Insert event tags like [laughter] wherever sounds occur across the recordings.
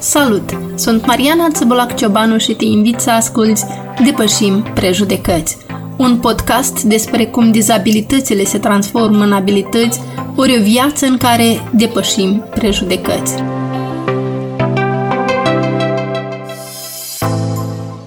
Salut! Sunt Mariana Țăbulac Ciobanu și te invit să asculți Depășim prejudecăți, un podcast despre cum dizabilitățile se transformă în abilități ori o viață în care depășim prejudecăți.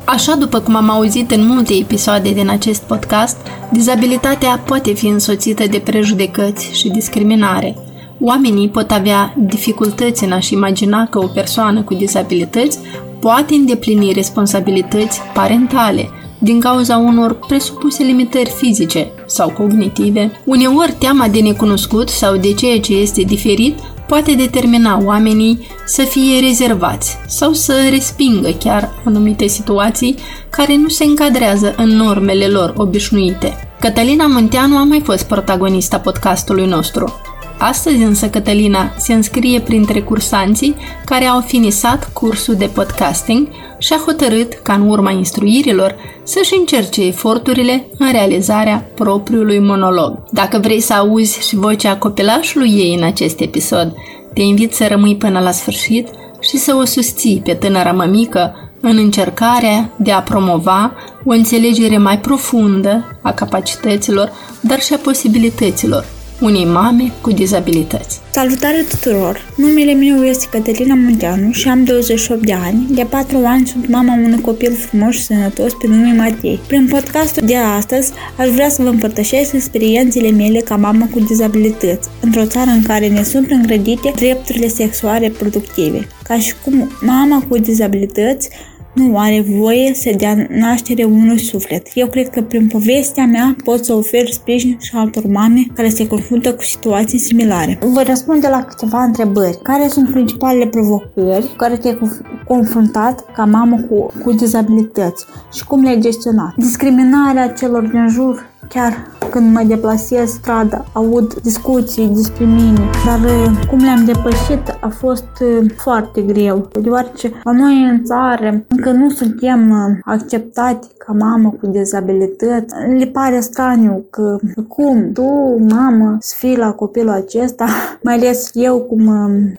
Așa după cum am auzit în multe episoade din acest podcast, dizabilitatea poate fi însoțită de prejudecăți și discriminare – Oamenii pot avea dificultăți în a-și imagina că o persoană cu dizabilități poate îndeplini responsabilități parentale din cauza unor presupuse limitări fizice sau cognitive. Uneori, teama de necunoscut sau de ceea ce este diferit poate determina oamenii să fie rezervați sau să respingă chiar anumite situații care nu se încadrează în normele lor obișnuite. Cătălina Munteanu a mai fost protagonista podcastului nostru. Astăzi însă Cătălina se înscrie printre cursanții care au finisat cursul de podcasting și a hotărât ca în urma instruirilor să-și încerce eforturile în realizarea propriului monolog. Dacă vrei să auzi și vocea copilașului ei în acest episod, te invit să rămâi până la sfârșit și să o susții pe tânăra mămică în încercarea de a promova o înțelegere mai profundă a capacităților, dar și a posibilităților unei mame cu dizabilități. Salutare tuturor! Numele meu este Cătălina Munteanu și am 28 de ani. De 4 ani sunt mama unui copil frumos și sănătos pe nume Matei. Prin podcastul de astăzi aș vrea să vă împărtășesc experiențele mele ca mamă cu dizabilități, într-o țară în care ne sunt îngrădite drepturile sexuale productive. Ca și cum mama cu dizabilități nu are voie să dea naștere unui suflet. Eu cred că prin povestea mea pot să ofer sprijin și altor mame care se confruntă cu situații similare. Voi răspunde la câteva întrebări. Care sunt principalele provocări cu care te-ai confruntat ca mamă cu, cu dizabilități și cum le-ai gestionat? Discriminarea celor din jur chiar când mă deplasez strada, aud discuții despre mine, dar uh, cum le-am depășit a fost uh, foarte greu, deoarece la noi în țară încă nu suntem uh, acceptati ca mamă cu dezabilități. Le pare straniu că cum tu, mamă, să fii la copilul acesta, [laughs] mai ales eu cum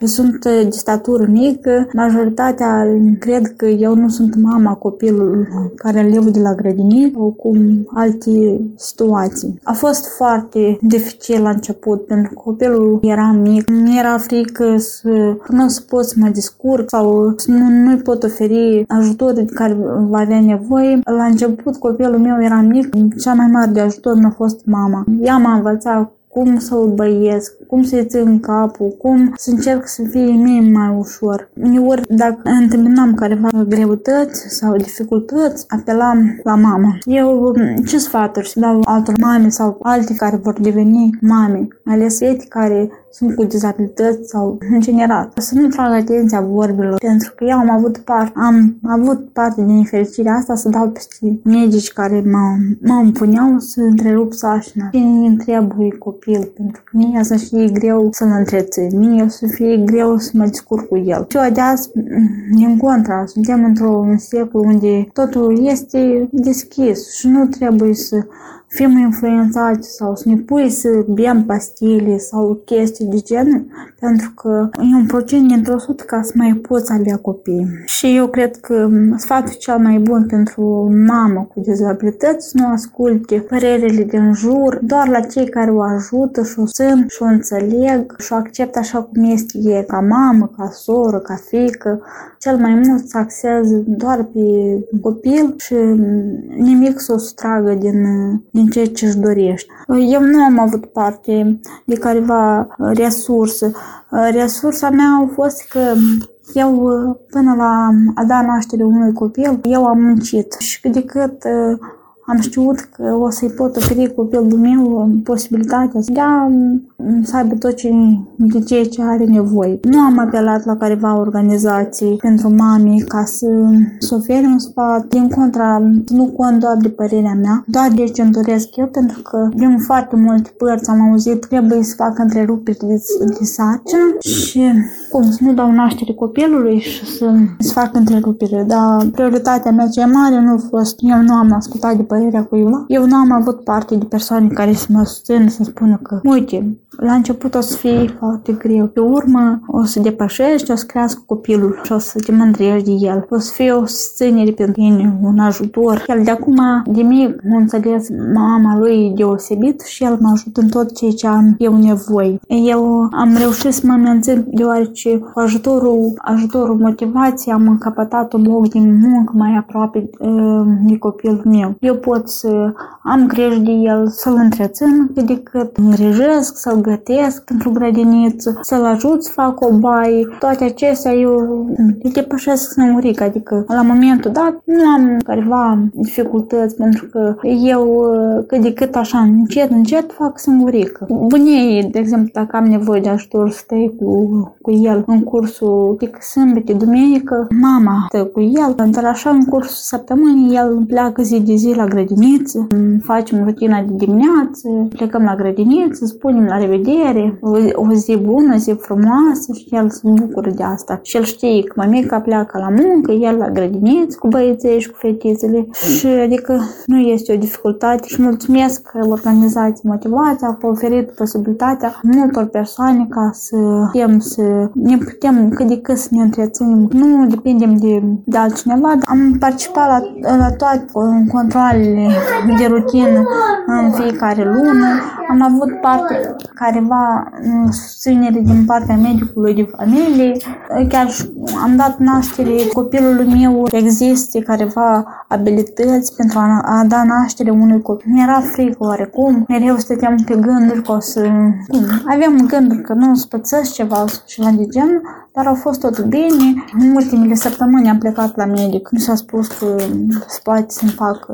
sunt de statură mică, majoritatea cred că eu nu sunt mama copilului care îl de la grădiniță sau cum alte situații. A fost foarte dificil la început pentru că copilul era mic, mi era frică să nu să pot să mă descurc sau să nu, nu-i pot oferi ajutor de care va avea nevoie. La început copilul meu era mic, cea mai mare de ajutor mi-a fost mama. Ea m-a învățat cum să-l băiesc, cum să-i țin capul, cum să încerc să fie mie mai ușor. Uneori, dacă întâmpinam careva greutăți sau dificultăți, apelam la mama. Eu ce sfaturi să dau altor mame sau alte care vor deveni mame, mai ales fete care sunt cu dizabilități sau în general. Să nu trag atenția vorbilor, pentru că eu am avut parte, am avut parte din nefericirea asta să dau peste medici care mă, mă împuneau să întrerup sașina. Cine îmi trebuie copil, pentru că mie să fie greu să-l întrețin, mie să fie greu să mă descurc cu el. Și de azi, din contra, suntem într-un secol unde totul este deschis și nu trebuie să fim influențați sau să ne pui să bem pastile sau chestii de genul, pentru că e un procent dintr-o sută ca să mai poți avea copii. Și eu cred că sfatul cel mai bun pentru o mamă cu dizabilități nu asculte părerile din jur, doar la cei care o ajută și o sunt și o înțeleg și o acceptă așa cum este e, ca mamă, ca soră, ca fică. Cel mai mult să axează doar pe copil și nimic să o sustragă din, din din ceea ce își dorești. Eu nu am avut parte de careva resursă. Resursa mea a fost că eu, până la a da naștere unui copil, eu am muncit și cât de cât am știut că o să-i pot oferi copilul meu posibilitatea să dea, să aibă tot ce, de ceea ce are nevoie. Nu am apelat la careva organizații pentru mame ca să, să ofere un sfat. Din contra, nu cont doar de părerea mea, doar de ce îmi doresc eu, pentru că din foarte multe părți am auzit trebuie să fac întreruperi de, de sarcină și cum, să nu dau naștere copilului și să, să fac întrerupere, dar prioritatea mea cea mare nu a fost, eu nu am ascultat de părerea cuiva, eu nu am avut parte de persoane care să mă susțină, să spună că, uite, la început o să fie foarte greu. Pe urmă o să depășești, o să crească copilul și o să te mândrești de el. O să fie o susținere pentru tine, un ajutor. El de acum, de mic, m-a înțeles mama lui deosebit și el mă ajută în tot ceea ce am eu nevoie. Eu am reușit să mă mențin deoarece cu ajutorul, ajutorul motivației am încăpătat un loc de muncă mai aproape uh, de copilul meu. Eu pot să am grijă de el, să-l întrețin cât de cât îngrijesc, să-l gătesc pentru grădiniță, să-l ajut să fac o baie. Toate acestea eu le depășesc singuric, adică la momentul dat nu am careva dificultăți pentru că eu cât de cât așa încet, încet fac singuric. Bunei, de exemplu, dacă am nevoie de ajutor, stai cu, cu el în cursul de sâmbete, duminică, mama stă cu el, dar așa în cursul săptămânii el pleacă zi de zi la grădiniță, facem rutina de dimineață, plecăm la grădiniță, spunem la revedere, o, o zi bună, zi frumoasă și el se bucură de asta. Și el știe că mamica pleacă la muncă, el la grădiniță cu băieții și cu fetițele și adică nu este o dificultate și mulțumesc organizației Motivația că a oferit posibilitatea multor persoane ca să putem să ne putem cât de cât să ne întreținem. Nu depindem de, de altcineva. Am participat la, la toate controlele de rutină în fiecare lună. Am avut parte careva susținere din partea medicului de familie. Chiar am dat naștere copilului meu. Există careva abilități pentru a, a da naștere unui copil. Mi-era frică oarecum. Mereu stăteam pe gânduri că o să... Cum? Aveam gânduri că nu spățesc ceva și ceva de genul, dar au fost tot bine. În ultimele săptămâni am plecat la medic. Nu s-a spus că se poate să-mi fac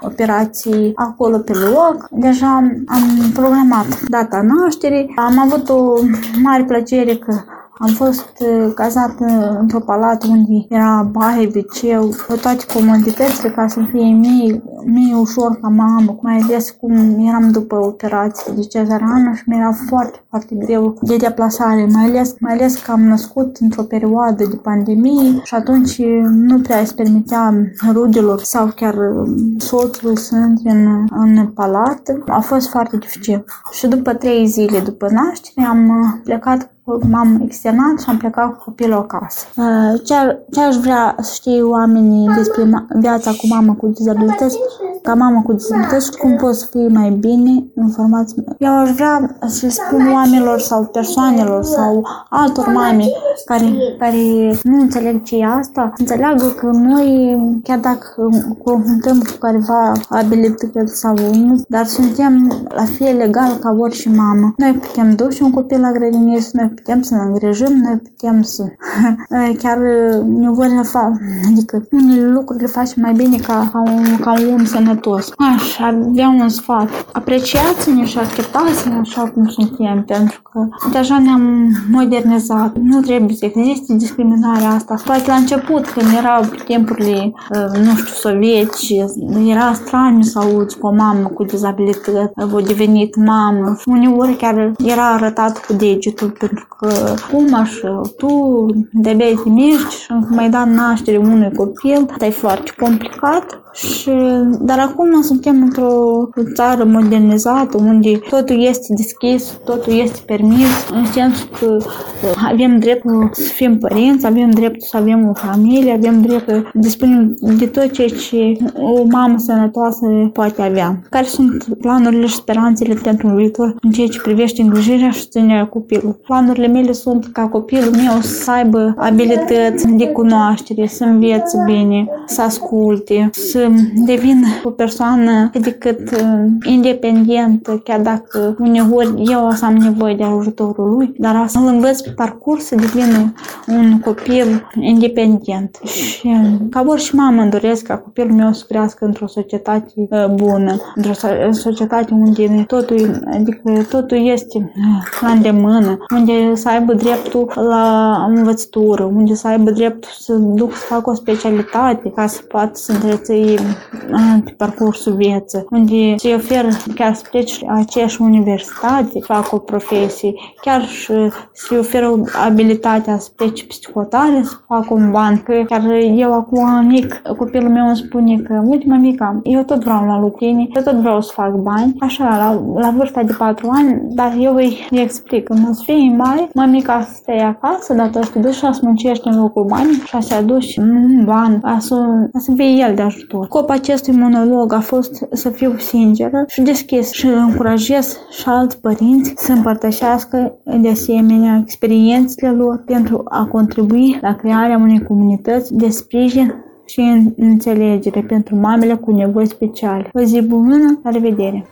operații acolo pe loc. Deja am programat data nașterii. Am avut o mare plăcere că am fost uh, cazat într-o palată unde era baie, wc toate comoditățile ca să fie mie, mie ușor ca mamă, mai ales cum eram după operație de cezariană și mi-era foarte, foarte greu de deplasare, mai ales, mai ales că am născut într-o perioadă de pandemie și atunci nu prea îți permitea rudelor sau chiar soțului să intre în, în palată. A fost foarte dificil. Și după trei zile după naștere am plecat m-am externat și am plecat cu copilul acasă. Uh, ce, ce aș vrea să știe oamenii despre viața cu mamă cu dizabilități, ca mamă cu dizabilități, cum pot să fie mai bine informați. Eu aș vrea să spun oamenilor sau persoanelor sau altor mame care, care nu înțeleg ce e asta, înțeleagă că noi, chiar dacă confruntăm cu careva abilități sau nu, dar suntem la fel legal ca orice mamă. Noi putem duce un copil la grădiniță, noi putem să ne îngrijim, noi putem să chiar ne vor fa, adică unele lucruri le facem mai bine ca, ca, un, ca un om sănătos. Aș avea un sfat. Apreciați-ne și acceptați-ne așa cum suntem, pentru că deja ne-am modernizat. Nu trebuie să existe discriminarea asta. Poate la început, când erau timpurile, nu știu, sovietici, era straniu să auzi cu o mamă cu dizabilități, a devenit mamă. Uneori chiar era arătat cu degetul pentru că cum așa, tu de-abia te miști și mai da naștere unui copil, asta e foarte complicat și, dar acum suntem într-o țară modernizată unde totul este deschis, totul este permis, în sensul că avem dreptul să fim părinți, avem dreptul să avem o familie, avem dreptul să dispunem de tot ceea ce o mamă sănătoasă poate avea. Care sunt planurile și speranțele pentru viitor în ceea ce privește îngrijirea și ținerea copilului? Planurile mele sunt ca copilul meu să aibă abilități de cunoaștere, să învețe bine, să asculte, să devin o persoană cât de cât uh, independentă, chiar dacă uneori eu o să am nevoie de ajutorul lui, dar să îl învăț pe parcurs să devină un copil independent. Și ca orice mamă îmi doresc ca copilul meu să crească într-o societate uh, bună, într-o societate unde totul, adică totul este uh, la îndemână, unde să aibă dreptul la învățătură, unde să aibă dreptul să duc să facă o specialitate ca să poată să întrețăi pe parcursul vieții, unde se oferă chiar să pleci aceeași universitate, fac o profesie, chiar și se oferă abilitatea să pleci psihotare, să fac un ban, că chiar eu acum mic, copilul meu îmi spune că, uite mămica, eu tot vreau la lucrini, eu tot vreau să fac bani, așa, la, la vârsta de 4 ani, dar eu îi, îi explic, când o să fie mare, mămica să stai acasă, dar tu să duci și să muncești în locul bani și să aduci un ban, să, să fie el de ajutor. Scopul acestui monolog a fost să fiu sinceră și deschis și încurajez și alți părinți să împărtășească de asemenea experiențele lor pentru a contribui la crearea unei comunități de sprijin și înțelegere pentru mamele cu nevoi speciale. O zi bună, la revedere!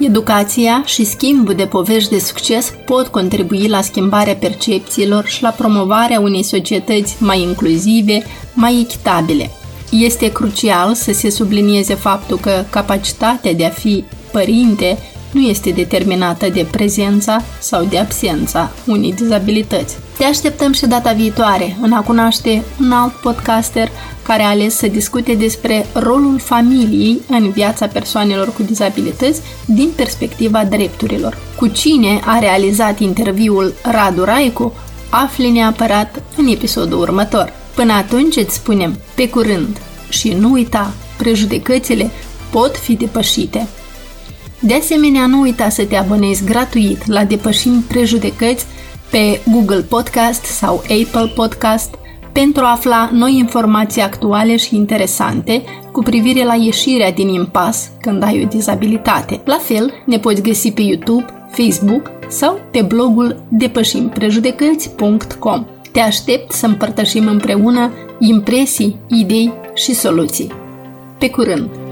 Educația și schimbul de povești de succes pot contribui la schimbarea percepțiilor și la promovarea unei societăți mai inclusive, mai echitabile. Este crucial să se sublinieze faptul că capacitatea de a fi părinte nu este determinată de prezența sau de absența unei dizabilități. Te așteptăm și data viitoare în a cunoaște un alt podcaster care a ales să discute despre rolul familiei în viața persoanelor cu dizabilități din perspectiva drepturilor. Cu cine a realizat interviul Radu Raicu, afli neapărat în episodul următor. Până atunci îți spunem pe curând și nu uita, prejudecățile pot fi depășite. De asemenea, nu uita să te abonezi gratuit la Depășim Prejudecăți pe Google Podcast sau Apple Podcast pentru a afla noi informații actuale și interesante cu privire la ieșirea din impas când ai o dizabilitate. La fel, ne poți găsi pe YouTube, Facebook sau pe blogul depășimprejudecăți.com. Te aștept să împărtășim împreună impresii, idei și soluții. Pe curând!